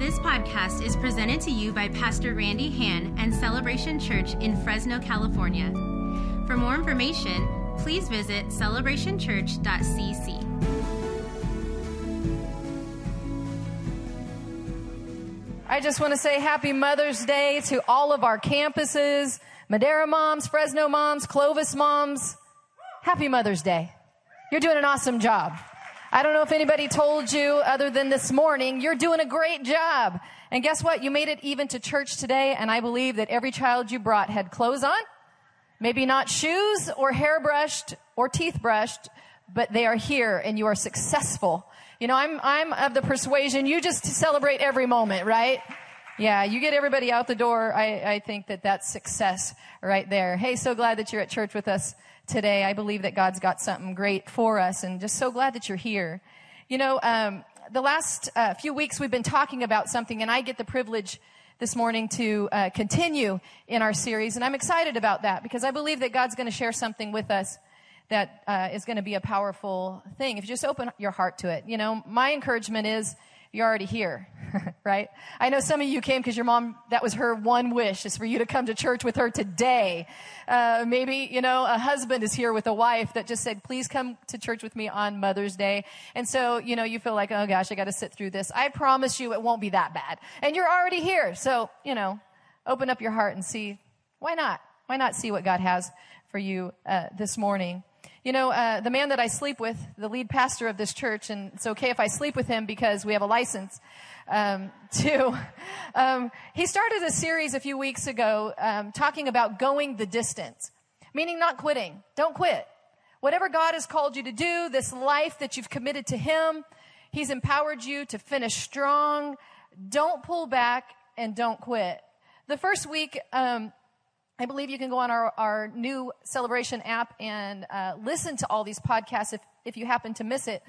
This podcast is presented to you by Pastor Randy Han and Celebration Church in Fresno, California. For more information, please visit celebrationchurch.cc. I just want to say happy Mother's Day to all of our campuses, Madera moms, Fresno moms, Clovis moms. Happy Mother's Day. You're doing an awesome job. I don't know if anybody told you other than this morning, you're doing a great job. And guess what? You made it even to church today, and I believe that every child you brought had clothes on, maybe not shoes or hair brushed or teeth brushed, but they are here and you are successful. You know, I'm, I'm of the persuasion you just celebrate every moment, right? Yeah, you get everybody out the door. I, I think that that's success right there. Hey, so glad that you're at church with us today. I believe that God's got something great for us and just so glad that you're here. You know, um, the last uh, few weeks we've been talking about something and I get the privilege this morning to uh, continue in our series and I'm excited about that because I believe that God's going to share something with us that uh, is going to be a powerful thing if you just open your heart to it. You know, my encouragement is you're already here, right? I know some of you came because your mom, that was her one wish is for you to come to church with her today. Uh, maybe, you know, a husband is here with a wife that just said, please come to church with me on Mother's Day. And so, you know, you feel like, oh gosh, I got to sit through this. I promise you it won't be that bad. And you're already here. So, you know, open up your heart and see, why not? Why not see what God has for you uh, this morning? You know, uh, the man that I sleep with, the lead pastor of this church, and it's okay if I sleep with him because we have a license um, to. Um, he started a series a few weeks ago um, talking about going the distance, meaning not quitting. Don't quit. Whatever God has called you to do, this life that you've committed to Him, He's empowered you to finish strong. Don't pull back and don't quit. The first week, um, I believe you can go on our, our new celebration app and uh, listen to all these podcasts if, if you happen to miss it.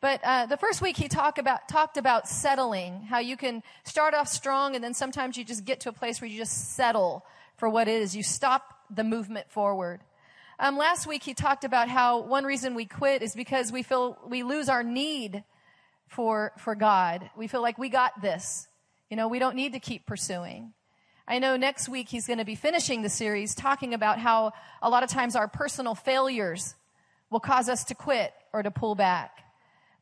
But uh, the first week he talked about talked about settling, how you can start off strong and then sometimes you just get to a place where you just settle for what it is. You stop the movement forward. Um, last week he talked about how one reason we quit is because we feel we lose our need for for God. We feel like we got this. You know, we don't need to keep pursuing. I know next week he's going to be finishing the series talking about how a lot of times our personal failures will cause us to quit or to pull back.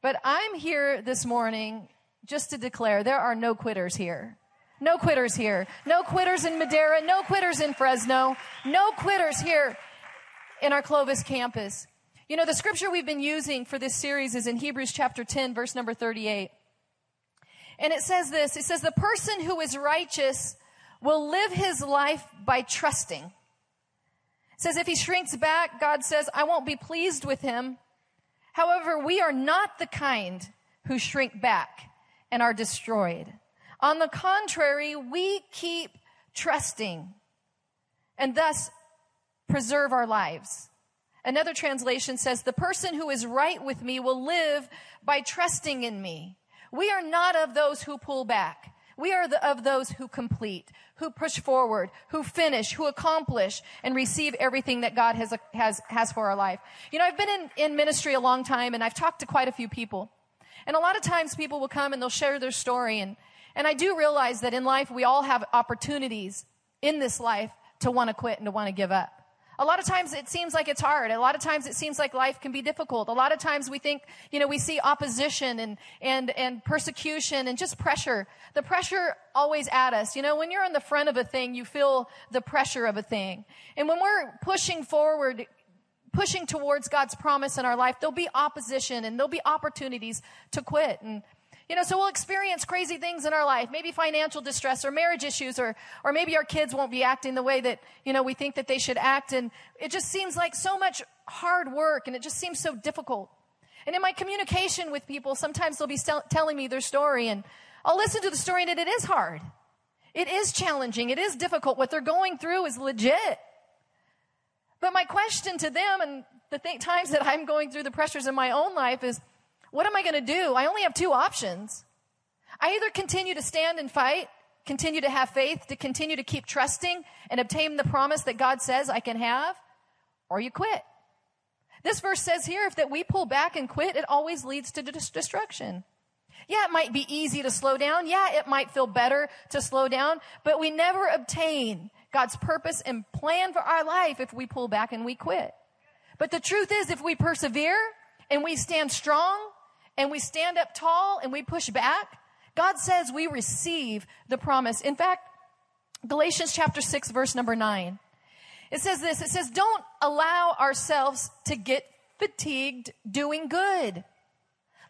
But I'm here this morning just to declare there are no quitters here. No quitters here. No quitters in Madera. No quitters in Fresno. No quitters here in our Clovis campus. You know, the scripture we've been using for this series is in Hebrews chapter 10, verse number 38. And it says this, it says, the person who is righteous will live his life by trusting. It says if he shrinks back, God says, I won't be pleased with him. However, we are not the kind who shrink back and are destroyed. On the contrary, we keep trusting and thus preserve our lives. Another translation says, the person who is right with me will live by trusting in me. We are not of those who pull back. We are the, of those who complete, who push forward, who finish, who accomplish and receive everything that God has, has, has for our life. You know, I've been in, in ministry a long time and I've talked to quite a few people. And a lot of times people will come and they'll share their story and, and I do realize that in life we all have opportunities in this life to want to quit and to want to give up. A lot of times it seems like it's hard. A lot of times it seems like life can be difficult. A lot of times we think, you know, we see opposition and, and, and persecution and just pressure. The pressure always at us. You know, when you're on the front of a thing, you feel the pressure of a thing. And when we're pushing forward, pushing towards God's promise in our life, there'll be opposition and there'll be opportunities to quit. And you know, so we'll experience crazy things in our life, maybe financial distress or marriage issues, or, or maybe our kids won't be acting the way that, you know, we think that they should act. And it just seems like so much hard work and it just seems so difficult. And in my communication with people, sometimes they'll be telling me their story and I'll listen to the story and it is hard. It is challenging. It is difficult. What they're going through is legit. But my question to them and the th- times that I'm going through the pressures in my own life is, what am I going to do? I only have two options. I either continue to stand and fight, continue to have faith, to continue to keep trusting and obtain the promise that God says I can have, or you quit. This verse says here, if that we pull back and quit, it always leads to destruction. Yeah, it might be easy to slow down. Yeah, it might feel better to slow down, but we never obtain God's purpose and plan for our life if we pull back and we quit. But the truth is, if we persevere and we stand strong and we stand up tall and we push back, God says we receive the promise. In fact, Galatians chapter 6 verse number 9. It says this, it says, don't allow ourselves to get fatigued doing good.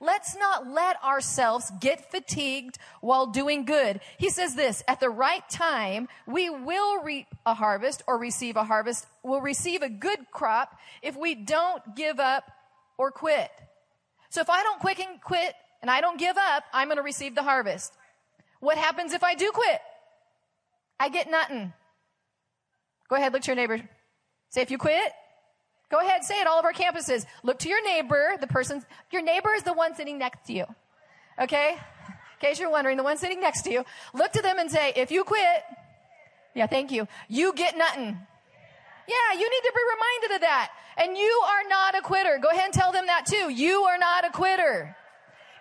Let's not let ourselves get fatigued while doing good. He says this, at the right time, we will reap a harvest or receive a harvest. We'll receive a good crop if we don't give up or quit. So if I don't quick and quit and I don't give up, I'm going to receive the harvest. What happens if I do quit? I get nothing. Go ahead, look to your neighbor. Say, if you quit, go ahead, say it all of our campuses. Look to your neighbor, the person, your neighbor is the one sitting next to you. Okay? In case you're wondering, the one sitting next to you. Look to them and say, if you quit, yeah, thank you. You get nothing. Yeah, you need to be reminded of that. And you are not a quitter. Go ahead and tell them that too. You are not a quitter.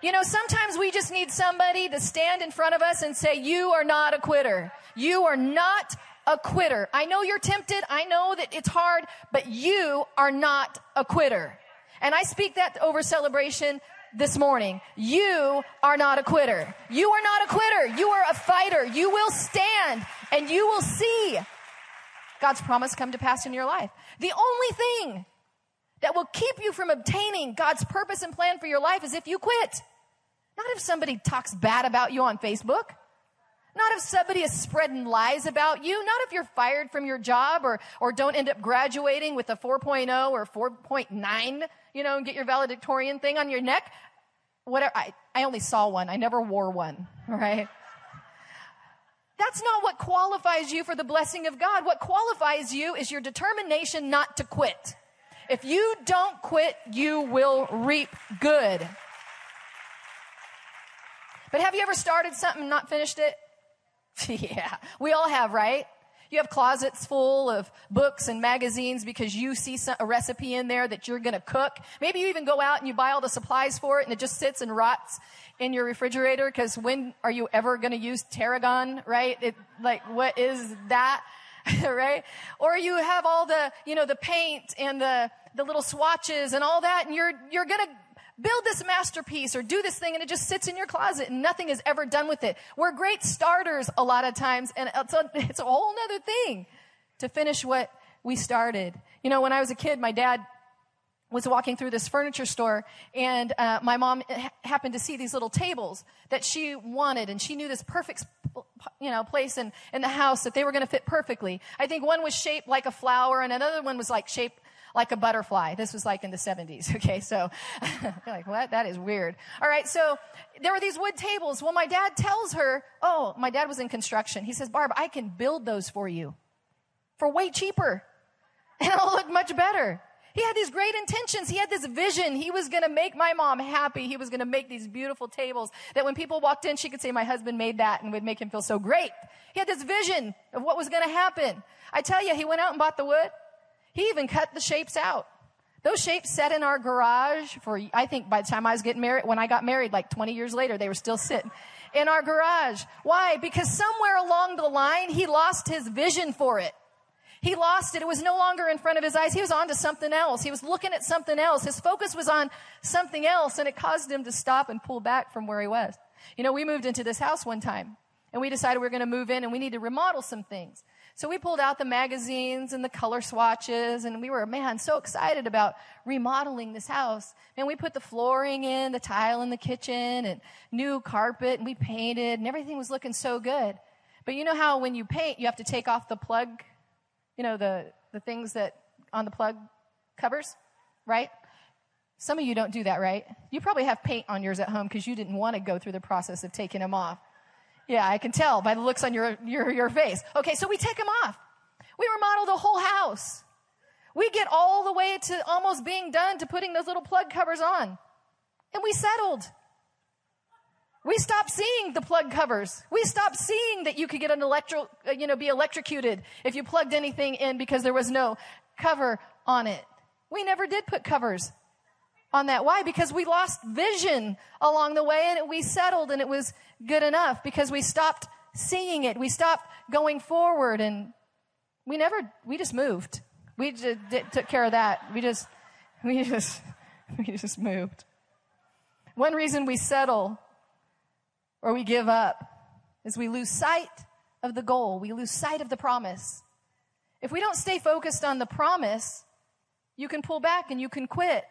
You know, sometimes we just need somebody to stand in front of us and say, you are not a quitter. You are not a quitter. I know you're tempted. I know that it's hard, but you are not a quitter. And I speak that over celebration this morning. You are not a quitter. You are not a quitter. You are a fighter. You will stand and you will see God's promise come to pass in your life. The only thing that will keep you from obtaining God's purpose and plan for your life is if you quit. Not if somebody talks bad about you on Facebook. Not if somebody is spreading lies about you. Not if you're fired from your job or, or don't end up graduating with a 4.0 or 4.9, you know, and get your valedictorian thing on your neck. Whatever. I, I only saw one. I never wore one, right? That's not what qualifies you for the blessing of God. What qualifies you is your determination not to quit. If you don't quit, you will reap good. But have you ever started something and not finished it? yeah, we all have, right? You have closets full of books and magazines because you see a recipe in there that you're going to cook. Maybe you even go out and you buy all the supplies for it and it just sits and rots in your refrigerator because when are you ever going to use tarragon, right? It, like, what is that? right? Or you have all the, you know, the paint and the, the little swatches and all that and you're, you're going to build this masterpiece or do this thing and it just sits in your closet and nothing is ever done with it. We're great starters a lot of times and it's a, it's a whole nother thing to finish what we started. You know, when I was a kid, my dad was walking through this furniture store and uh, my mom ha- happened to see these little tables that she wanted and she knew this perfect you know place in, in the house that they were going to fit perfectly i think one was shaped like a flower and another one was like shaped like a butterfly. This was like in the 70s. Okay. So you're like, what? That is weird. All right. So there were these wood tables. Well, my dad tells her, Oh, my dad was in construction. He says, Barb, I can build those for you for way cheaper and it'll look much better. He had these great intentions. He had this vision. He was going to make my mom happy. He was going to make these beautiful tables that when people walked in, she could say, my husband made that and would make him feel so great. He had this vision of what was going to happen. I tell you, he went out and bought the wood. He even cut the shapes out. Those shapes sat in our garage for, I think by the time I was getting married, when I got married, like 20 years later, they were still sitting in our garage. Why? Because somewhere along the line, he lost his vision for it. He lost it. It was no longer in front of his eyes. He was on to something else. He was looking at something else. His focus was on something else and it caused him to stop and pull back from where he was. You know, we moved into this house one time and we decided we are going to move in and we need to remodel some things. So we pulled out the magazines and the color swatches and we were, man, so excited about remodeling this house. And we put the flooring in, the tile in the kitchen and new carpet and we painted and everything was looking so good. But you know how when you paint, you have to take off the plug, you know, the, the things that on the plug covers, right? Some of you don't do that, right? You probably have paint on yours at home because you didn't want to go through the process of taking them off. Yeah, I can tell by the looks on your, your, your face. Okay, so we take them off. We remodel the whole house. We get all the way to almost being done to putting those little plug covers on. And we settled. We stopped seeing the plug covers. We stopped seeing that you could get an electro, uh, you know, be electrocuted if you plugged anything in because there was no cover on it. We never did put covers on that. Why? Because we lost vision along the way and we settled and it was good enough because we stopped seeing it. We stopped going forward and we never, we just moved. We just did, took care of that. We just, we just, we just moved. One reason we settle or we give up is we lose sight of the goal. We lose sight of the promise. If we don't stay focused on the promise, you can pull back and you can quit.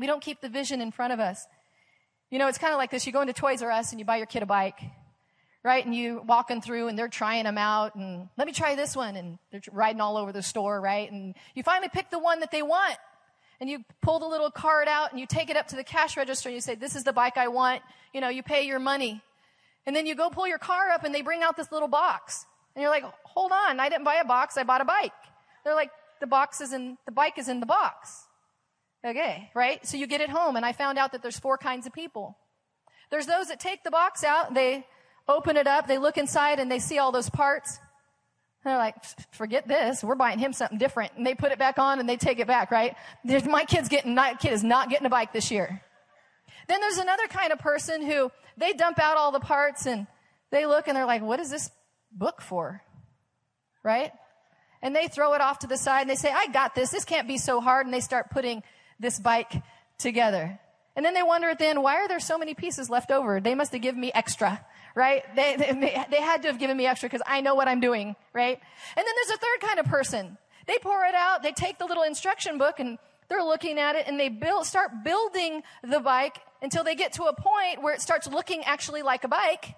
We don't keep the vision in front of us. You know, it's kind of like this. You go into Toys R Us and you buy your kid a bike, right? And you walking through and they're trying them out and let me try this one. And they're riding all over the store, right? And you finally pick the one that they want and you pull the little card out and you take it up to the cash register and you say, this is the bike I want. You know, you pay your money. And then you go pull your car up and they bring out this little box. And you're like, hold on, I didn't buy a box, I bought a bike. They're like, the box is in, the bike is in the box. Okay, right? So you get it home and I found out that there's four kinds of people. There's those that take the box out, they open it up, they look inside and they see all those parts. They're like, forget this. We're buying him something different. And they put it back on and they take it back, right? There's, my kid's getting, my kid is not getting a bike this year. Then there's another kind of person who they dump out all the parts and they look and they're like, what is this book for? Right? And they throw it off to the side and they say, I got this. This can't be so hard. And they start putting this bike together. And then they wonder at the end, why are there so many pieces left over? They must have given me extra right? They, they, they had to have given me extra because I know what I'm doing, right? And then there's a third kind of person. They pour it out, they take the little instruction book and they're looking at it and they build, start building the bike until they get to a point where it starts looking actually like a bike.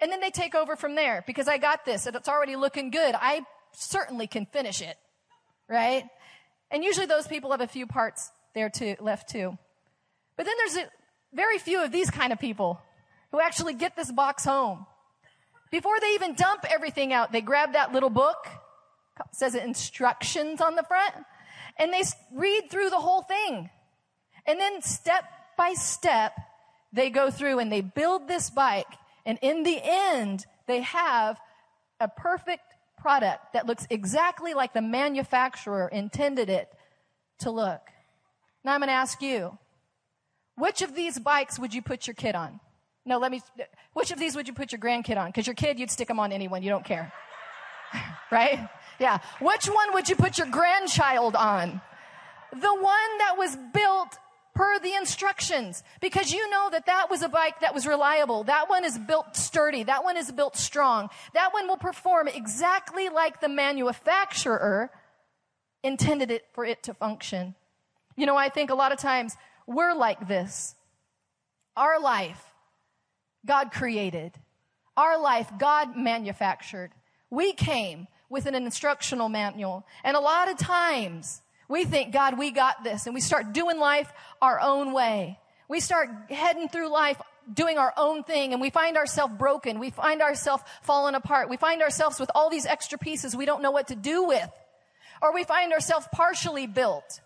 And then they take over from there because I got this and it's already looking good. I certainly can finish it, right? And usually those people have a few parts there too, left too. But then there's a, very few of these kind of people who actually get this box home. Before they even dump everything out, they grab that little book, says instructions on the front, and they read through the whole thing. And then step by step, they go through and they build this bike. And in the end, they have a perfect product that looks exactly like the manufacturer intended it to look. Now I'm going to ask you, which of these bikes would you put your kid on? No, let me, which of these would you put your grandkid on? Because your kid, you'd stick them on anyone. You don't care. right? Yeah. Which one would you put your grandchild on? The one that was built per the instructions because you know that that was a bike that was reliable. That one is built sturdy. That one is built strong. That one will perform exactly like the manufacturer intended it for it to function. You know, I think a lot of times we're like this. Our life God created. Our life, God manufactured. We came with an instructional manual. And a lot of times we think, God, we got this. And we start doing life our own way. We start heading through life doing our own thing and we find ourselves broken. We find ourselves falling apart. We find ourselves with all these extra pieces we don't know what to do with. Or we find ourselves partially built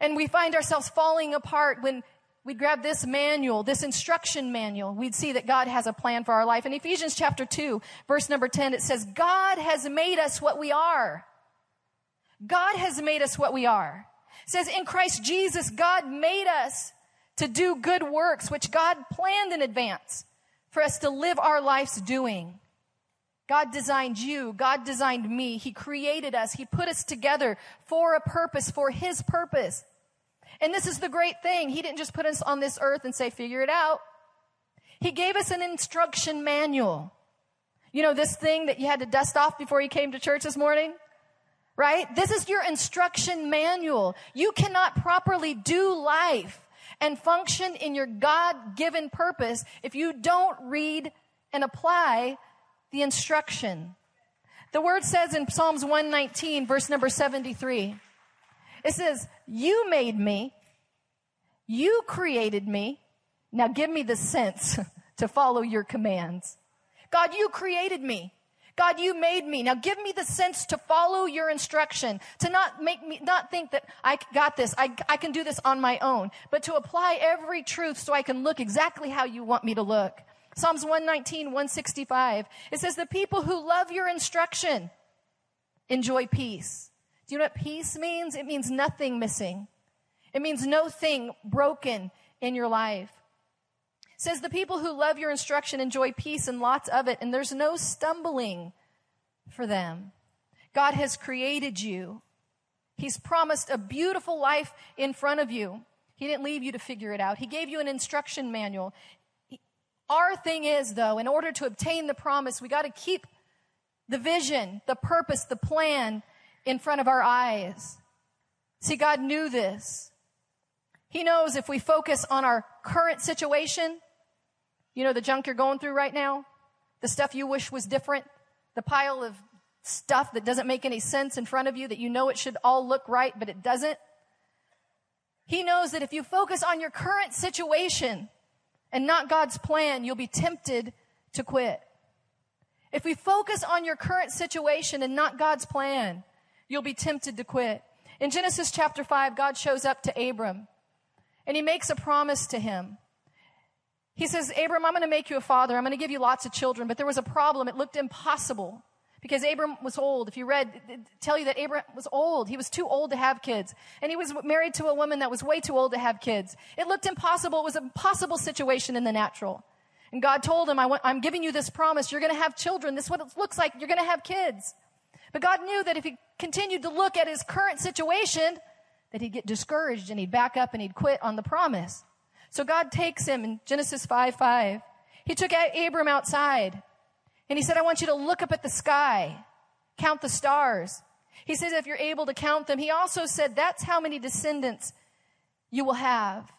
and we find ourselves falling apart when we'd grab this manual, this instruction manual, we'd see that God has a plan for our life. In Ephesians chapter 2, verse number 10, it says, God has made us what we are. God has made us what we are. It says, in Christ Jesus, God made us to do good works, which God planned in advance for us to live our lives doing. God designed you. God designed me. He created us. He put us together for a purpose, for His purpose. And this is the great thing. He didn't just put us on this earth and say, figure it out. He gave us an instruction manual. You know, this thing that you had to dust off before you came to church this morning? Right? This is your instruction manual. You cannot properly do life and function in your God given purpose if you don't read and apply the instruction. The word says in Psalms 119, verse number 73, it says, You made me. You created me. Now give me the sense to follow your commands. God, you created me. God, you made me. Now give me the sense to follow your instruction, to not make me, not think that I got this, I, I can do this on my own, but to apply every truth so I can look exactly how you want me to look. Psalms 119, 165. It says, the people who love your instruction enjoy peace. Do you know what peace means? It means nothing missing. It means no thing broken in your life. It says the people who love your instruction enjoy peace and lots of it, and there's no stumbling for them. God has created you. He's promised a beautiful life in front of you. He didn't leave you to figure it out. He gave you an instruction manual. Our thing is, though, in order to obtain the promise, we got to keep the vision, the purpose, the plan in front of our eyes. See, God knew this. He knows if we focus on our current situation, you know, the junk you're going through right now, the stuff you wish was different, the pile of stuff that doesn't make any sense in front of you that you know it should all look right, but it doesn't. He knows that if you focus on your current situation and not God's plan, you'll be tempted to quit. If we focus on your current situation and not God's plan, you'll be tempted to quit. In Genesis chapter 5, God shows up to Abram and he makes a promise to him. He says, Abram, I'm going to make you a father. I'm going to give you lots of children. But there was a problem. It looked impossible because Abram was old. If you read, tell you that Abram was old. He was too old to have kids. And he was married to a woman that was way too old to have kids. It looked impossible. It was an impossible situation in the natural. And God told him, I am giving you this promise. You're going to have children. This is what it looks like. You're going to have kids. But God knew that if he continued to look at his current situation, that he'd get discouraged and he'd back up and he'd quit on the promise. So God takes him in Genesis 5 5. He took Abram outside and he said, I want you to look up at the sky, count the stars. He says, if you're able to count them, he also said, that's how many descendants you will have.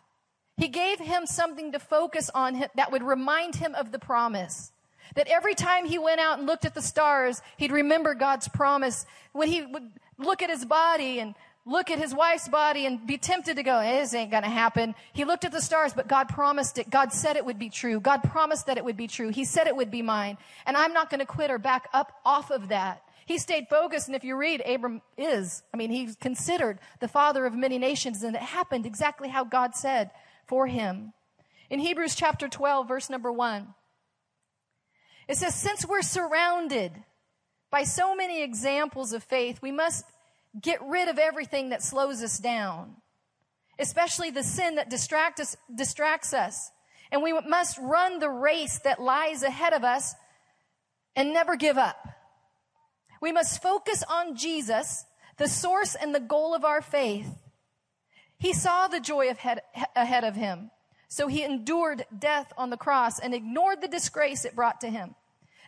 He gave him something to focus on that would remind him of the promise. That every time he went out and looked at the stars, he'd remember God's promise. When he would look at his body and look at his wife's body and be tempted to go, this ain't gonna happen. He looked at the stars, but God promised it. God said it would be true. God promised that it would be true. He said it would be mine. And I'm not gonna quit or back up off of that. He stayed focused, and if you read, Abram is, I mean, he's considered the father of many nations, and it happened exactly how God said for him. In Hebrews chapter 12, verse number 1, it says, Since we're surrounded by so many examples of faith, we must get rid of everything that slows us down, especially the sin that distract us, distracts us. And we must run the race that lies ahead of us and never give up. We must focus on Jesus, the source and the goal of our faith. He saw the joy ahead of him, so he endured death on the cross and ignored the disgrace it brought to him.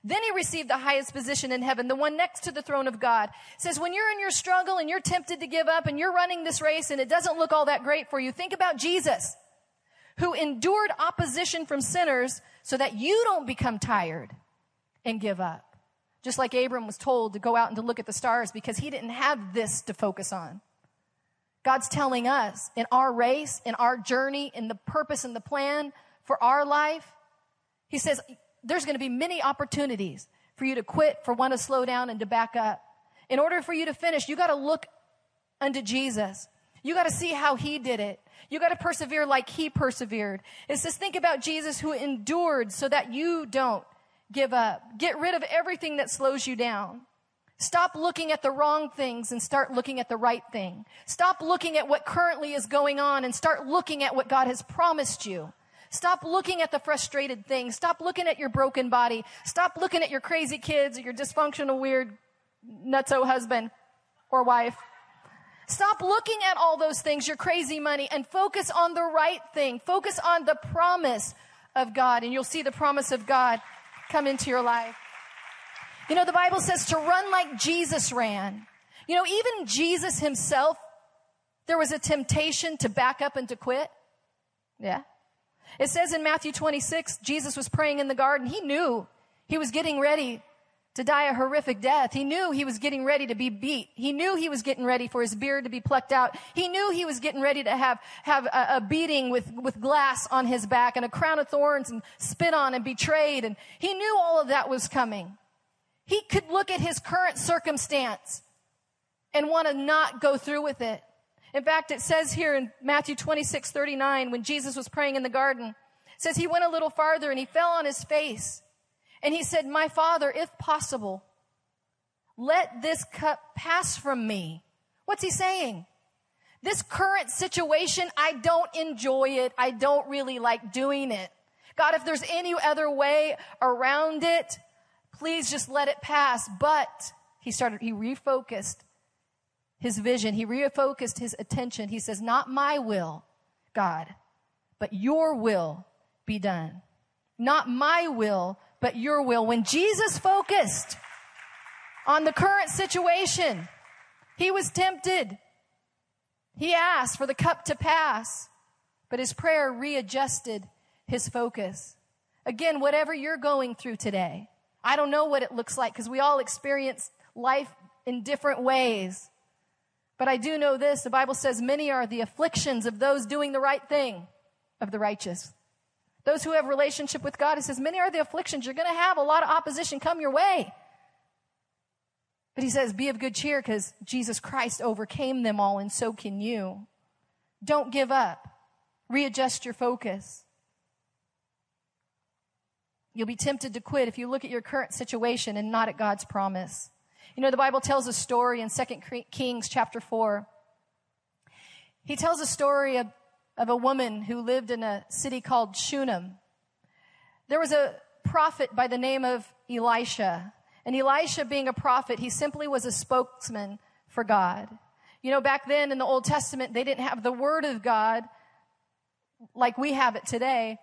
Then he received the highest position in heaven, the one next to the throne of God. It says, when you're in your struggle and you're tempted to give up and you're running this race and it doesn't look all that great for you, think about Jesus, who endured opposition from sinners so that you don't become tired and give up. Just like Abram was told to go out and to look at the stars because he didn't have this to focus on. God's telling us in our race, in our journey, in the purpose and the plan for our life, He says, there's going to be many opportunities for you to quit, for one to slow down and to back up. In order for you to finish, you got to look unto Jesus. You got to see how he did it. You got to persevere like he persevered. It says, think about Jesus who endured so that you don't give up. Get rid of everything that slows you down. Stop looking at the wrong things and start looking at the right thing. Stop looking at what currently is going on and start looking at what God has promised you. Stop looking at the frustrated things. Stop looking at your broken body. Stop looking at your crazy kids or your dysfunctional, weird, nutso husband or wife. Stop looking at all those things, your crazy money, and focus on the right thing. Focus on the promise of God, and you'll see the promise of God come into your life. You know, the Bible says to run like Jesus ran. You know, even Jesus himself, there was a temptation to back up and to quit. Yeah. It says in Matthew 26, Jesus was praying in the garden. He knew he was getting ready to die a horrific death. He knew he was getting ready to be beat. He knew he was getting ready for his beard to be plucked out. He knew he was getting ready to have, have a, a beating with, with glass on his back and a crown of thorns and spit on and betrayed. And he knew all of that was coming. He could look at his current circumstance and want to not go through with it. In fact, it says here in Matthew 26, 39, when Jesus was praying in the garden, says he went a little farther and he fell on his face. And he said, My father, if possible, let this cup pass from me. What's he saying? This current situation, I don't enjoy it. I don't really like doing it. God, if there's any other way around it, please just let it pass. But he started, he refocused his vision. He refocused his attention. He says, not my will, God, but your will be done. Not my will, but your will. When Jesus focused on the current situation, he was tempted. He asked for the cup to pass, but his prayer readjusted his focus. Again, whatever you're going through today, I don't know what it looks like because we all experience life in different ways. But I do know this the Bible says, many are the afflictions of those doing the right thing of the righteous. Those who have relationship with God, it says, many are the afflictions. You're going to have a lot of opposition come your way. But he says, be of good cheer because Jesus Christ overcame them all and so can you. Don't give up. Readjust your focus. You'll be tempted to quit if you look at your current situation and not at God's promise. You know, the Bible tells a story in 2 Kings chapter 4. He tells a story of, of a woman who lived in a city called Shunem. There was a prophet by the name of Elisha. And Elisha, being a prophet, he simply was a spokesman for God. You know, back then in the Old Testament, they didn't have the Word of God like we have it today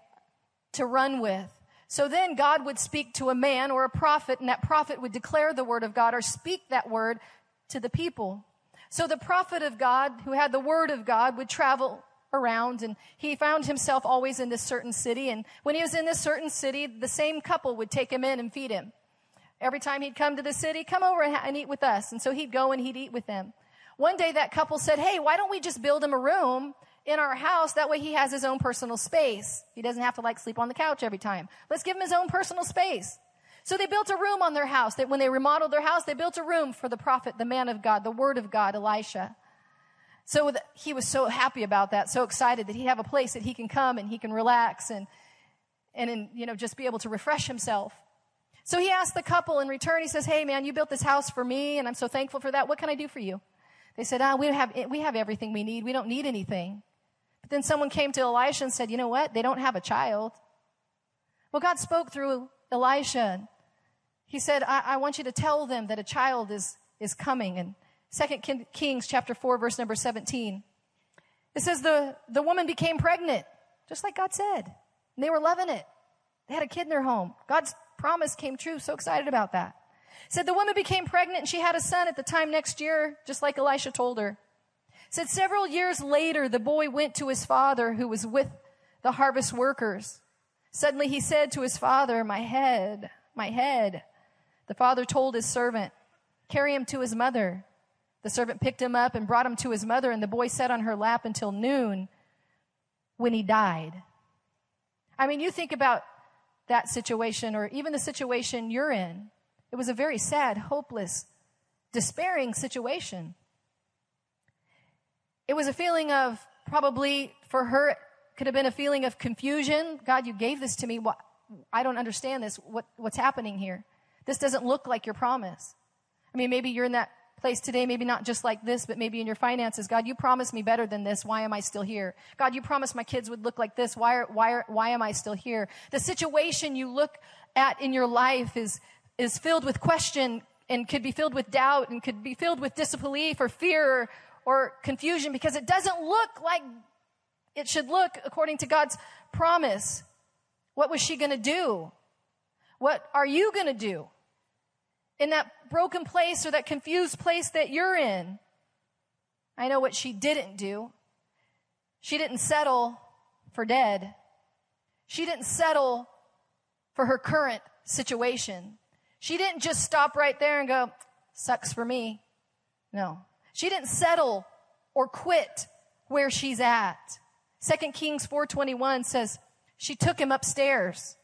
to run with. So then God would speak to a man or a prophet, and that prophet would declare the word of God or speak that word to the people. So the prophet of God, who had the word of God, would travel around and he found himself always in this certain city. And when he was in this certain city, the same couple would take him in and feed him. Every time he'd come to the city, come over and eat with us. And so he'd go and he'd eat with them. One day that couple said, Hey, why don't we just build him a room in our house. That way he has his own personal space. He doesn't have to like sleep on the couch every time. Let's give him his own personal space. So they built a room on their house. That when they remodeled their house, they built a room for the prophet, the man of God, the word of God, Elisha. So he was so happy about that, so excited that he'd have a place that he can come and he can relax and, and, in, you know, just be able to refresh himself. So he asked the couple in return, he says, Hey man, you built this house for me and I'm so thankful for that. What can I do for you? They said, ah, we have, we have everything we need. We don't need anything. But then someone came to Elisha and said, you know what? They don't have a child. Well, God spoke through Elisha. He said, I, I want you to tell them that a child is, is coming. And Second Kings chapter 4, verse number 17. It says the, the woman became pregnant, just like God said. And they were loving it. They had a kid in their home. God's promise came true. So excited about that. It said the woman became pregnant and she had a son at the time next year, just like Elisha told her. Said several years later, the boy went to his father who was with the harvest workers. Suddenly he said to his father, my head, my head. The father told his servant, carry him to his mother. The servant picked him up and brought him to his mother and the boy sat on her lap until noon when he died. I mean, you think about that situation or even the situation you're in. It was a very sad, hopeless, despairing situation. It was a feeling of probably for her, it could have been a feeling of confusion. God, you gave this to me. What, I don't understand this. What, what's happening here? This doesn't look like your promise. I mean, maybe you're in that place today, maybe not just like this, but maybe in your finances. God, you promised me better than this. Why am I still here? God, you promised my kids would look like this. Why, are, why, are, why am I still here? The situation you look at in your life is, is filled with question and could be filled with doubt and could be filled with disbelief or fear or, or confusion because it doesn't look like it should look according to God's promise. What was she going to do? What are you going to do in that broken place or that confused place that you're in? I know what she didn't do. She didn't settle for dead. She didn't settle for her current situation. She didn't just stop right there and go, sucks for me. No. She didn't settle or quit where she's at. Second Kings 421 says she took him upstairs.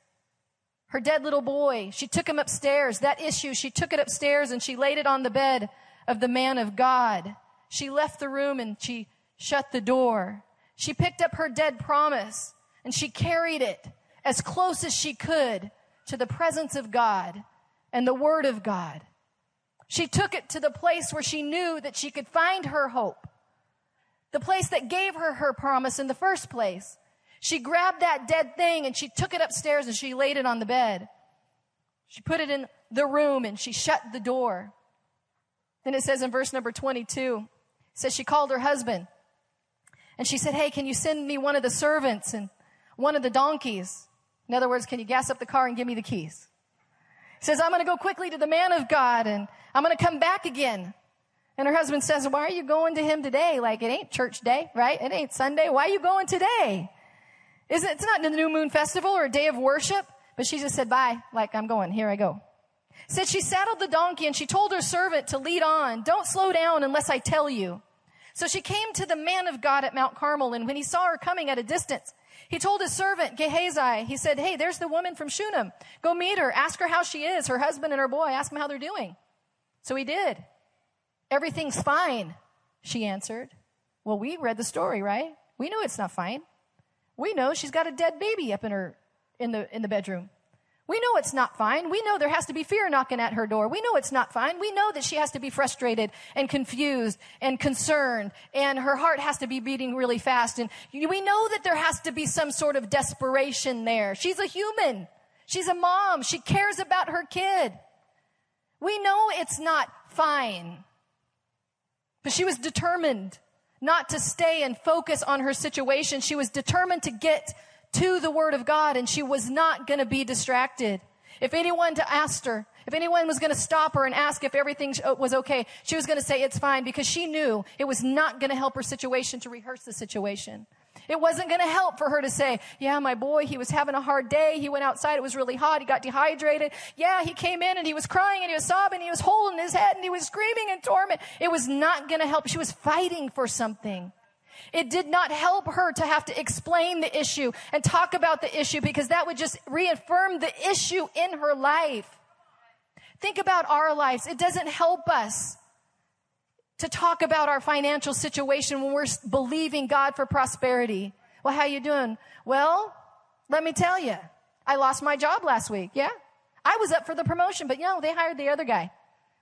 Her dead little boy, she took him upstairs. That issue, she took it upstairs and she laid it on the bed of the man of God. She left the room and she shut the door. She picked up her dead promise and she carried it as close as she could to the presence of God and the word of God. She took it to the place where she knew that she could find her hope. The place that gave her her promise in the first place. She grabbed that dead thing and she took it upstairs and she laid it on the bed. She put it in the room and she shut the door. Then it says in verse number 22, says she called her husband and she said, Hey, can you send me one of the servants and one of the donkeys? In other words, can you gas up the car and give me the keys? Says, I'm going to go quickly to the man of God and I'm going to come back again. And her husband says, why are you going to him today? Like it ain't church day, right? It ain't Sunday. Why are you going today? Is it, it's not the new moon festival or a day of worship. But she just said, bye. Like I'm going. Here I go. Said she saddled the donkey and she told her servant to lead on. Don't slow down unless I tell you. So she came to the man of God at Mount Carmel. And when he saw her coming at a distance, he told his servant, Gehazi, he said, Hey, there's the woman from Shunem. Go meet her. Ask her how she is, her husband and her boy. Ask them how they're doing. So he did. Everything's fine, she answered. Well, we read the story, right? We know it's not fine. We know she's got a dead baby up in her, in the, in the bedroom. We know it's not fine. We know there has to be fear knocking at her door. We know it's not fine. We know that she has to be frustrated and confused and concerned and her heart has to be beating really fast. And we know that there has to be some sort of desperation there. She's a human. She's a mom. She cares about her kid. We know it's not fine. But she was determined not to stay and focus on her situation. She was determined to get to the Word of God and she was not going to be distracted. If anyone to asked her, if anyone was going to stop her and ask if everything uh, was okay, she was going to say it's fine because she knew it was not going to help her situation to rehearse the situation. It wasn't going to help for her to say, yeah, my boy, he was having a hard day. He went outside. It was really hot. He got dehydrated. Yeah, he came in and he was crying and he was sobbing. He was holding his head and he was screaming in torment. It was not going to help. She was fighting for something. It did not help her to have to explain the issue and talk about the issue because that would just reaffirm the issue in her life. Think about our lives. It doesn't help us to talk about our financial situation when we're believing God for prosperity. Well, how you doing? Well, let me tell you, I lost my job last week. Yeah. I was up for the promotion, but you know, they hired the other guy.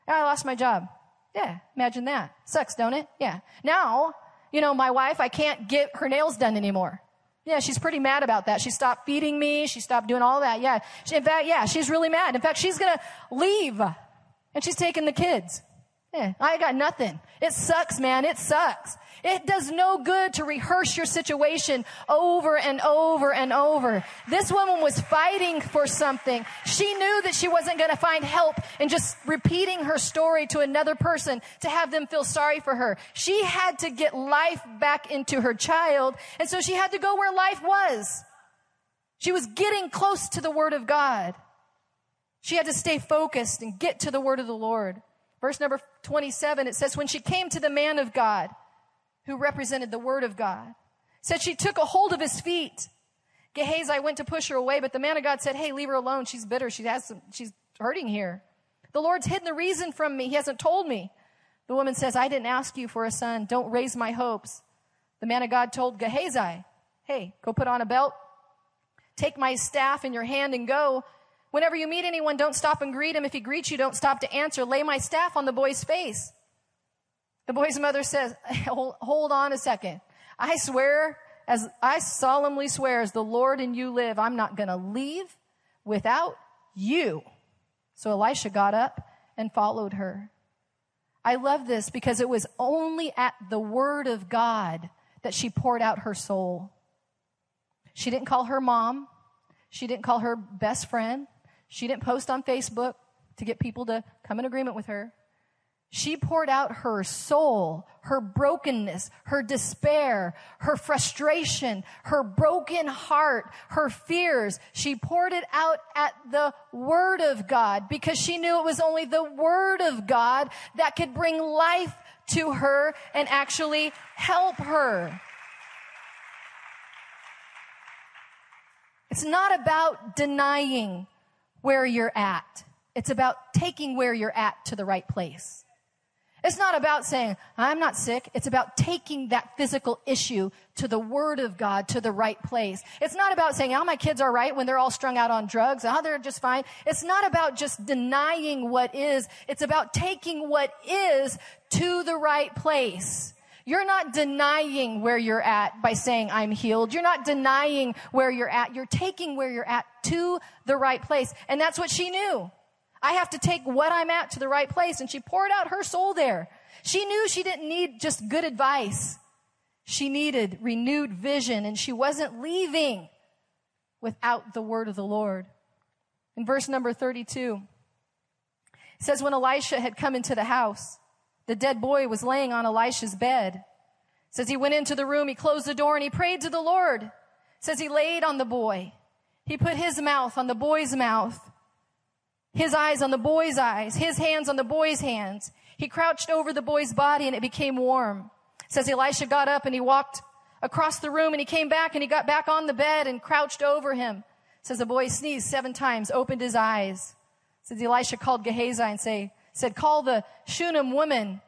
I lost my job. Yeah. Imagine that. Sucks, don't it? Yeah. Now you know, my wife, I can't get her nails done anymore. Yeah, she's pretty mad about that. She stopped feeding me. She stopped doing all that. Yeah. She, in fact, yeah, she's really mad. In fact, she's going to leave and she's taking the kids. Yeah, I got nothing. It sucks, man. It sucks. It does no good to rehearse your situation over and over and over. This woman was fighting for something. She knew that she wasn't going to find help in just repeating her story to another person to have them feel sorry for her. She had to get life back into her child. And so she had to go where life was. She was getting close to the word of God. She had to stay focused and get to the word of the Lord. Verse number 27, it says, when she came to the man of God, who represented the word of God, said she took a hold of his feet. Gehazi went to push her away, but the man of God said, Hey, leave her alone. She's bitter. She has some, she's hurting here. The Lord's hidden the reason from me. He hasn't told me. The woman says, I didn't ask you for a son. Don't raise my hopes. The man of God told Gehazi, Hey, go put on a belt. Take my staff in your hand and go. Whenever you meet anyone, don't stop and greet him. If he greets you, don't stop to answer. Lay my staff on the boy's face. The boy's mother says, hold, on a second. I swear, as I solemnly swear, as the Lord and you live, I'm not going to leave without you. So Elisha got up and followed her. I love this because it was only at the word of God that she poured out her soul. She didn't call her mom. She didn't call her best friend. She didn't post on Facebook to get people to come in agreement with her. She poured out her soul, her brokenness, her despair, her frustration, her broken heart, her fears. She poured it out at the Word of God because she knew it was only the Word of God that could bring life to her and actually help her. It's not about denying where you're at. It's about taking where you're at to the right place. It's not about saying, I'm not sick. It's about taking that physical issue to the Word of God, to the right place. It's not about saying, oh, my kids are right when they're all strung out on drugs. Oh, they're just fine. It's not about just denying what is. It's about taking what is to the right place. You're not denying where you're at by saying, I'm healed. You're not denying where you're at. You're taking where you're at to the right place. And that's what she knew. I have to take what I'm at to the right place. And she poured out her soul there. She knew she didn't need just good advice. She needed renewed vision and she wasn't leaving without the word of the Lord. In verse number 32, it says, when Elisha had come into the house, the dead boy was laying on Elisha's bed. Says he went into the room, he closed the door and he prayed to the Lord. Says he laid on the boy. He put his mouth on the boy's mouth, his eyes on the boy's eyes, his hands on the boy's hands. He crouched over the boy's body and it became warm. Says Elisha got up and he walked across the room and he came back and he got back on the bed and crouched over him. Says the boy sneezed seven times, opened his eyes. Says Elisha called Gehazi and say, said, call the Shunem woman.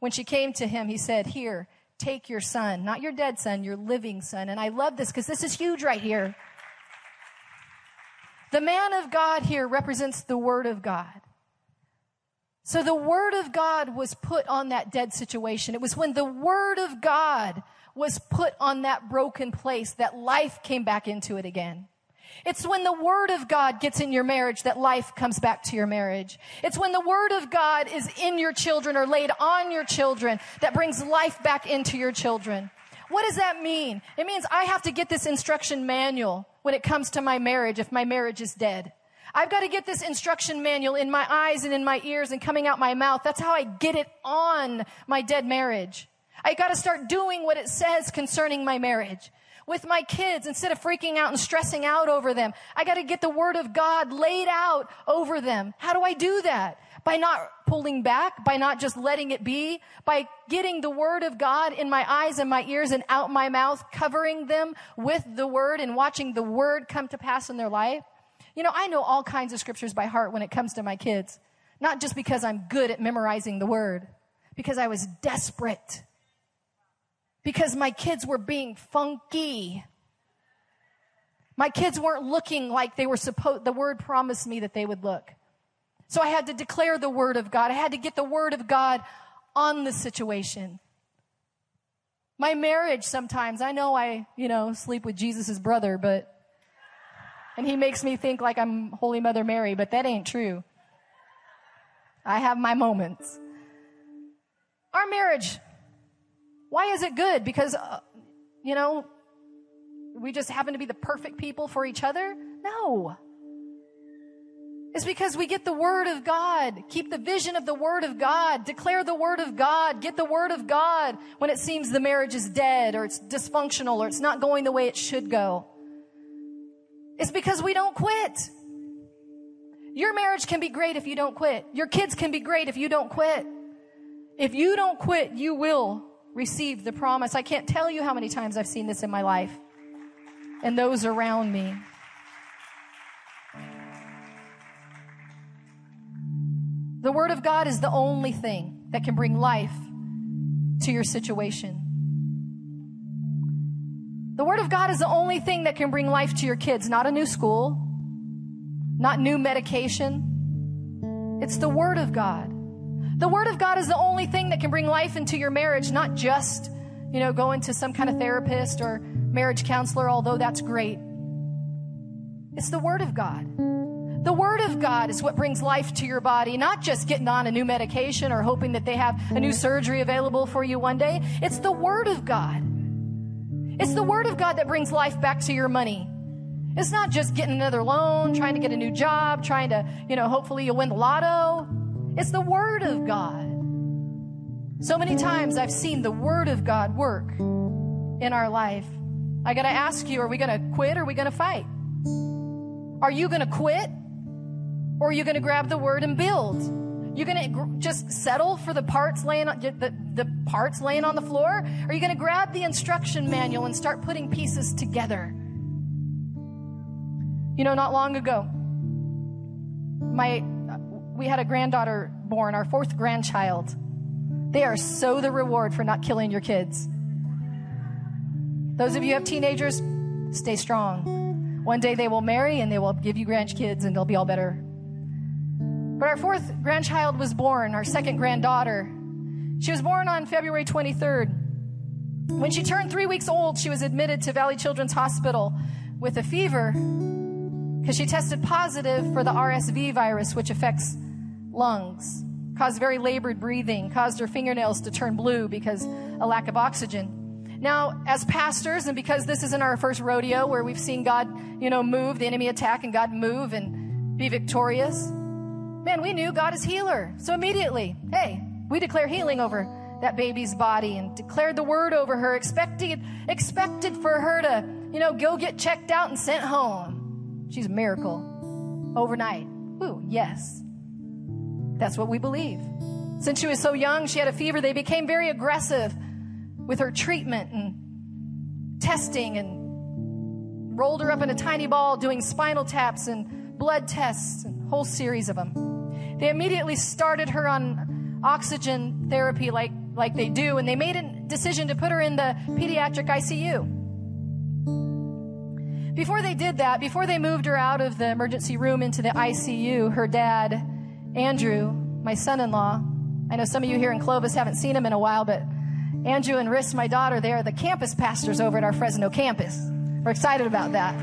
When she came to him, he said, here, take your son, not your dead son, your living son. And I love this because this is huge right here. The man of God here represents the word of God. So the word of God was put on that dead situation. It was when the word of God was put on that broken place that life came back into it again. It's when the word of God gets in your marriage that life comes back to your marriage. It's when the word of God is in your children or laid on your children that brings life back into your children. What does that mean? It means I have to get this instruction manual when it comes to my marriage if my marriage is dead. I've got to get this instruction manual in my eyes and in my ears and coming out my mouth. That's how I get it on my dead marriage. I got to start doing what it says concerning my marriage. With my kids, instead of freaking out and stressing out over them, I got to get the word of God laid out over them. How do I do that? By not pulling back, by not just letting it be, by getting the word of God in my eyes and my ears and out my mouth, covering them with the word and watching the word come to pass in their life. You know, I know all kinds of scriptures by heart when it comes to my kids. Not just because I'm good at memorizing the word, because I was desperate because my kids were being funky. My kids weren't looking like they were supposed, the word promised me that they would look. So I had to declare the word of God. I had to get the word of God on the situation. My marriage sometimes, I know I, you know, sleep with Jesus' brother, but, and he makes me think like I'm Holy Mother Mary, but that ain't true. I have my moments. Our marriage why is it good? Because, uh, you know, we just happen to be the perfect people for each other? No. It's because we get the Word of God. Keep the vision of the Word of God. Declare the Word of God. Get the Word of God when it seems the marriage is dead or it's dysfunctional or it's not going the way it should go. It's because we don't quit. Your marriage can be great if you don't quit. Your kids can be great if you don't quit. If you don't quit, you will received the promise. I can't tell you how many times I've seen this in my life and those around me. The Word of God is the only thing that can bring life to your situation. The Word of God is the only thing that can bring life to your kids, not a new school, not new medication. It's the Word of God. The Word of God is the only thing that can bring life into your marriage, not just, you know, going to some kind of therapist or marriage counselor, although that's great. It's the Word of God. The Word of God is what brings life to your body, not just getting on a new medication or hoping that they have a new surgery available for you one day. It's the Word of God. It's the Word of God that brings life back to your money. It's not just getting another loan, trying to get a new job, trying to, you know, hopefully you'll win the lotto. It's the Word of God. So many times I've seen the Word of God work in our life. I got to ask you, are we going to quit or are we going to fight? Are you going to quit or are you going to grab the Word and build? You're going to just settle for the parts laying on, the, the parts laying on the floor? Or are you going to grab the instruction manual and start putting pieces together? You know, not long ago, my we had a granddaughter born, our fourth grandchild. They are so the reward for not killing your kids. Those of you have teenagers, stay strong. One day they will marry and they will give you grandkids and they'll be all better. But our fourth grandchild was born, our second granddaughter. She was born on February 23rd. When she turned three weeks old, she was admitted to Valley Children's Hospital with a fever because she tested positive for the RSV virus, which affects lungs, caused very labored breathing, caused her fingernails to turn blue because a lack of oxygen. Now, as pastors, and because this isn't our first rodeo where we've seen God, you know, move, the enemy attack, and God move and be victorious, man, we knew God is healer. So immediately, hey, we declare healing over that baby's body and declared the word over her, expected, expected for her to, you know, go get checked out and sent home. She's a miracle overnight. Ooh, yes. That's what we believe. Since she was so young, she had a fever. They became very aggressive with her treatment and testing and rolled her up in a tiny ball doing spinal taps and blood tests and whole series of them. They immediately started her on oxygen therapy like like they do, and they made a decision to put her in the pediatric ICU. Before they did that, before they moved her out of the emergency room into the ICU, her dad, Andrew, my son in law, I know some of you here in Clovis haven't seen him in a while, but Andrew and Riss, my daughter, they are the campus pastors over at our Fresno campus. We're excited about that.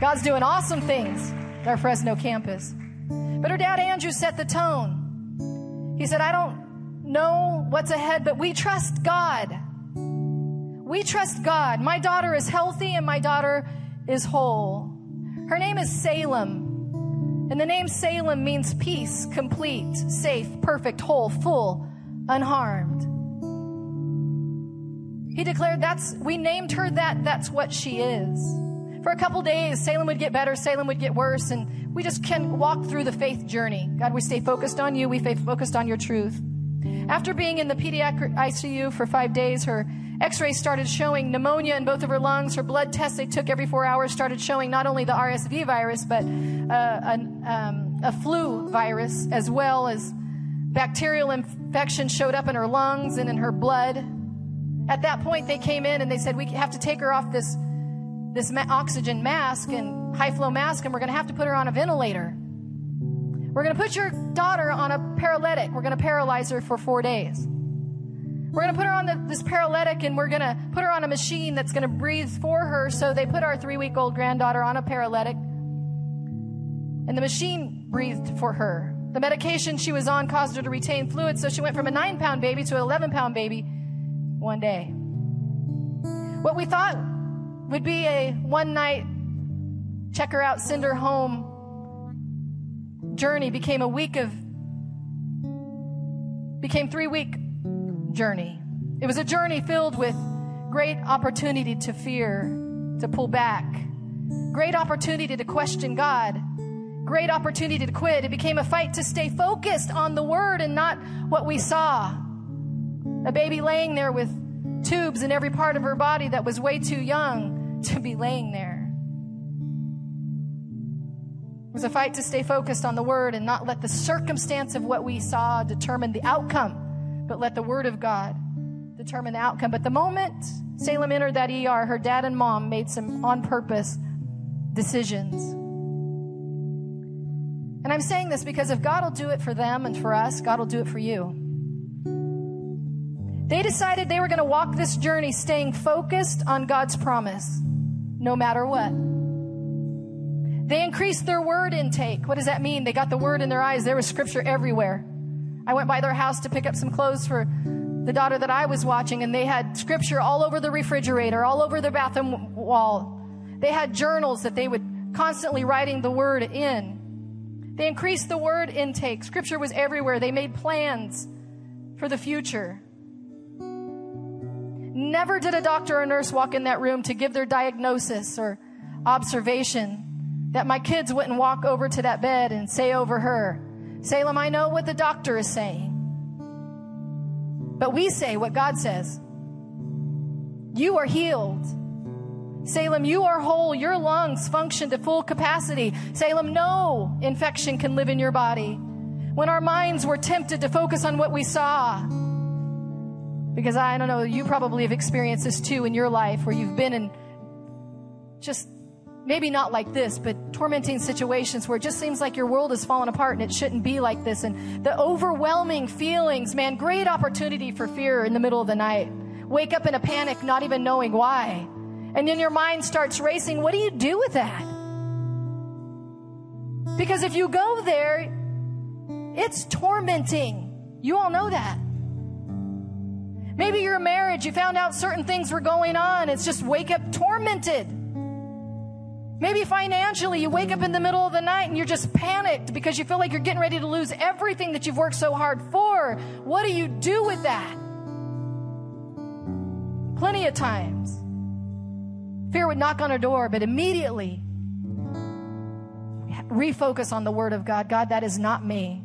God's doing awesome things at our Fresno campus. But her dad, Andrew, set the tone. He said, I don't know what's ahead, but we trust God. We trust God. My daughter is healthy and my daughter is whole. Her name is Salem. And the name Salem means peace, complete, safe, perfect, whole, full, unharmed. He declared that's, we named her that, that's what she is. For a couple days, Salem would get better, Salem would get worse, and we just can walk through the faith journey. God, we stay focused on you, we stay focused on your truth. After being in the pediatric ICU for five days, her x rays started showing pneumonia in both of her lungs. Her blood tests they took every four hours started showing not only the RSV virus, but uh, an, um, a flu virus, as well as bacterial infection showed up in her lungs and in her blood. At that point, they came in and they said, We have to take her off this, this ma- oxygen mask and high flow mask, and we're going to have to put her on a ventilator. We're going to put your daughter on a paralytic. We're going to paralyze her for four days. We're going to put her on the, this paralytic and we're going to put her on a machine that's going to breathe for her. So they put our three week old granddaughter on a paralytic and the machine breathed for her. The medication she was on caused her to retain fluid. So she went from a nine pound baby to an 11 pound baby one day. What we thought would be a one night check her out, send her home journey became a week of, became three week journey. It was a journey filled with great opportunity to fear, to pull back, great opportunity to question God, great opportunity to quit. It became a fight to stay focused on the word and not what we saw. A baby laying there with tubes in every part of her body that was way too young to be laying there. It was a fight to stay focused on the word and not let the circumstance of what we saw determine the outcome, but let the word of God determine the outcome. But the moment Salem entered that ER, her dad and mom made some on purpose decisions. And I'm saying this because if God will do it for them and for us, God will do it for you. They decided they were going to walk this journey staying focused on God's promise, no matter what. They increased their word intake. What does that mean? They got the word in their eyes. There was scripture everywhere. I went by their house to pick up some clothes for the daughter that I was watching, and they had scripture all over the refrigerator, all over the bathroom wall. They had journals that they would constantly writing the word in. They increased the word intake. Scripture was everywhere. They made plans for the future. Never did a doctor or nurse walk in that room to give their diagnosis or observation that my kids wouldn't walk over to that bed and say over her, Salem, I know what the doctor is saying. But we say what God says. You are healed. Salem, you are whole. Your lungs function to full capacity. Salem, no infection can live in your body. When our minds were tempted to focus on what we saw, because I don't know, you probably have experienced this too in your life where you've been in just maybe not like this, but tormenting situations where it just seems like your world is falling apart and it shouldn't be like this. And the overwhelming feelings, man, great opportunity for fear in the middle of the night wake up in a panic, not even knowing why. And then your mind starts racing. What do you do with that? Because if you go there, it's tormenting. You all know that. Maybe your marriage, you found out certain things were going on. It's just wake up tormented. Maybe financially, you wake up in the middle of the night and you're just panicked because you feel like you're getting ready to lose everything that you've worked so hard for. What do you do with that? Plenty of times, fear would knock on our door, but immediately refocus on the Word of God. God, that is not me.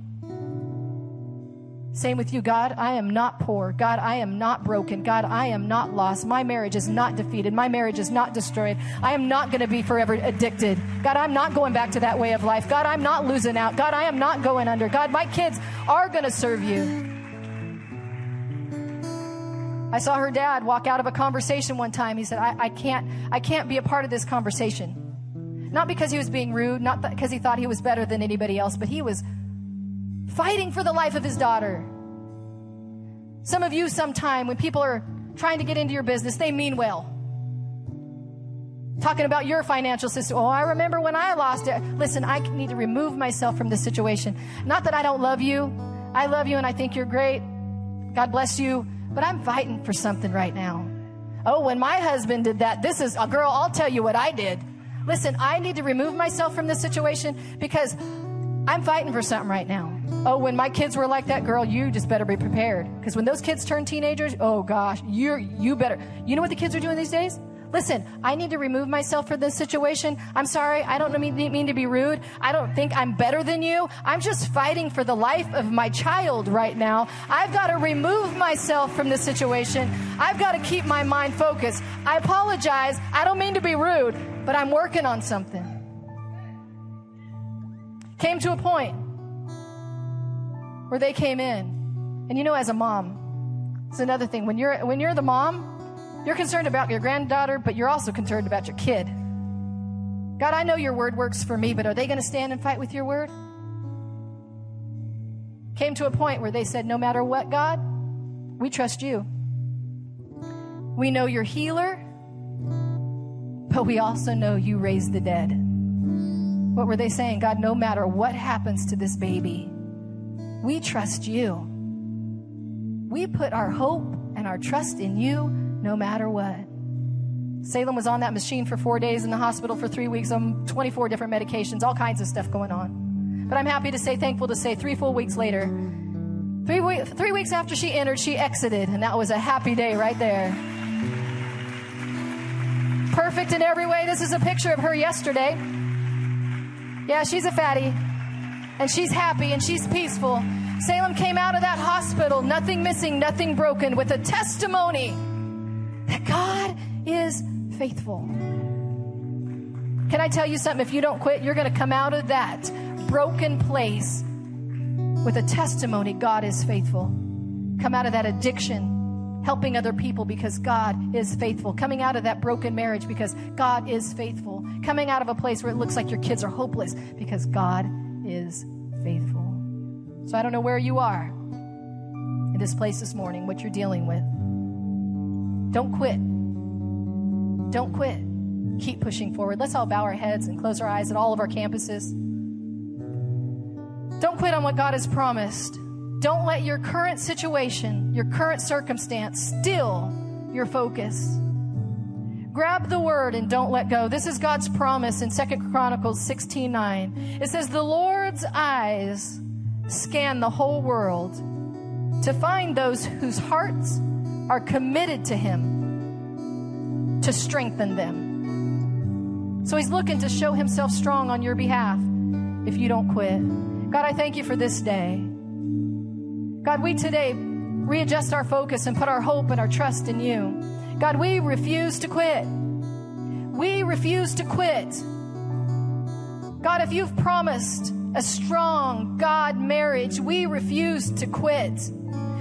Same with you, God. I am not poor. God, I am not broken. God, I am not lost. My marriage is not defeated. My marriage is not destroyed. I am not going to be forever addicted. God, I'm not going back to that way of life. God, I'm not losing out. God, I am not going under. God, my kids are going to serve you. I saw her dad walk out of a conversation one time. He said, I, I can't, I can't be a part of this conversation. Not because he was being rude, not because he thought he was better than anybody else, but he was fighting for the life of his daughter. Some of you, sometime when people are trying to get into your business, they mean well. Talking about your financial system. Oh, I remember when I lost it. Listen, I need to remove myself from this situation. Not that I don't love you. I love you and I think you're great. God bless you. But I'm fighting for something right now. Oh, when my husband did that, this is a girl, I'll tell you what I did. Listen, I need to remove myself from this situation because I'm fighting for something right now. Oh, when my kids were like that, girl, you just better be prepared. Because when those kids turn teenagers, oh gosh, you're, you better. You know what the kids are doing these days? Listen, I need to remove myself from this situation. I'm sorry. I don't mean, to be rude. I don't think I'm better than you. I'm just fighting for the life of my child right now. I've got to remove myself from this situation. I've got to keep my mind focused. I apologize. I don't mean to be rude, but I'm working on something came to a point where they came in. And you know, as a mom, it's another thing. When you're, when you're the mom, you're concerned about your granddaughter, but you're also concerned about your kid. God, I know your word works for me, but are they going to stand and fight with your word? Came to a point where they said, No matter what, God, we trust you. We know you're healer, but we also know you raised the dead. What were they saying? God, no matter what happens to this baby, we trust you. We put our hope and our trust in you no matter what. Salem was on that machine for four days in the hospital for three weeks on 24 different medications, all kinds of stuff going on. But I'm happy to say, thankful to say, three full weeks later, three, we- three weeks after she entered, she exited, and that was a happy day right there. Perfect in every way. This is a picture of her yesterday. Yeah, she's a fatty. And she's happy and she's peaceful. Salem came out of that hospital, nothing missing, nothing broken, with a testimony that God is faithful. Can I tell you something? If you don't quit, you're going to come out of that broken place with a testimony God is faithful. Come out of that addiction helping other people because God is faithful, coming out of that broken marriage because God is faithful, coming out of a place where it looks like your kids are hopeless because God is faithful. So I don't know where you are in this place this morning, what you're dealing with. Don't quit. Don't quit. Keep pushing forward. Let's all bow our heads and close our eyes at all of our campuses. Don't quit on what God has promised. Don't let your current situation, your current circumstance, still your focus. Grab the word and don't let go. This is God's promise in Second Chronicles 16 9. It says, The Lord's eyes scan the whole world to find those whose hearts are committed to Him, to strengthen them. So He's looking to show Himself strong on your behalf if you don't quit. God, I thank you for this day. God, we today readjust our focus and put our hope and our trust in you. God, we refuse to quit. We refuse to quit. God, if you've promised a strong God marriage, we refuse to quit.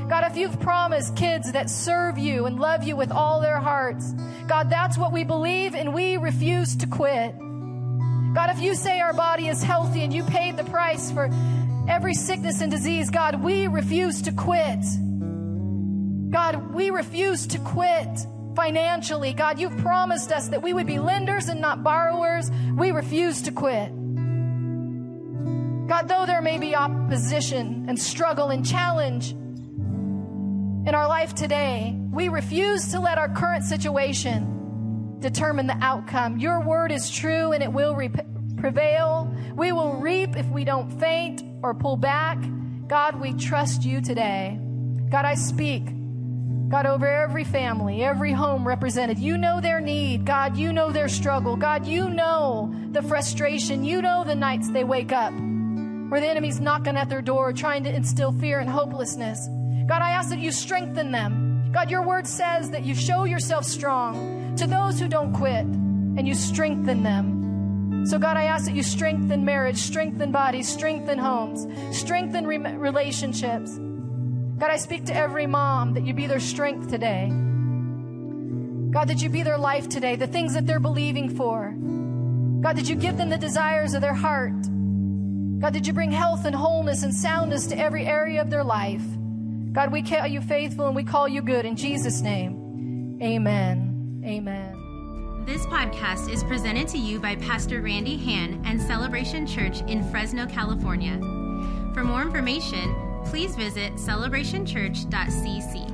God, if you've promised kids that serve you and love you with all their hearts, God, that's what we believe and we refuse to quit. God, if you say our body is healthy and you paid the price for every sickness and disease, God, we refuse to quit. God, we refuse to quit financially. God, you've promised us that we would be lenders and not borrowers. We refuse to quit. God, though there may be opposition and struggle and challenge in our life today, we refuse to let our current situation determine the outcome. Your word is true and it will re- prevail. We will reap if we don't faint or pull back. God, we trust you today. God, I speak God, over every family, every home represented. You know their need. God, you know their struggle. God, you know the frustration. You know the nights they wake up where the enemy's knocking at their door trying to instill fear and hopelessness. God, I ask that you strengthen them. God, your word says that you show yourself strong to those who don't quit and you strengthen them. So, God, I ask that you strengthen marriage, strengthen bodies, strengthen homes, strengthen re- relationships. God, I speak to every mom that you be their strength today. God, that you be their life today, the things that they're believing for. God, that you give them the desires of their heart. God, that you bring health and wholeness and soundness to every area of their life. God, we call you faithful and we call you good. In Jesus' name, amen. Amen. This podcast is presented to you by Pastor Randy Hand and Celebration Church in Fresno, California. For more information, please visit celebrationchurch.cc.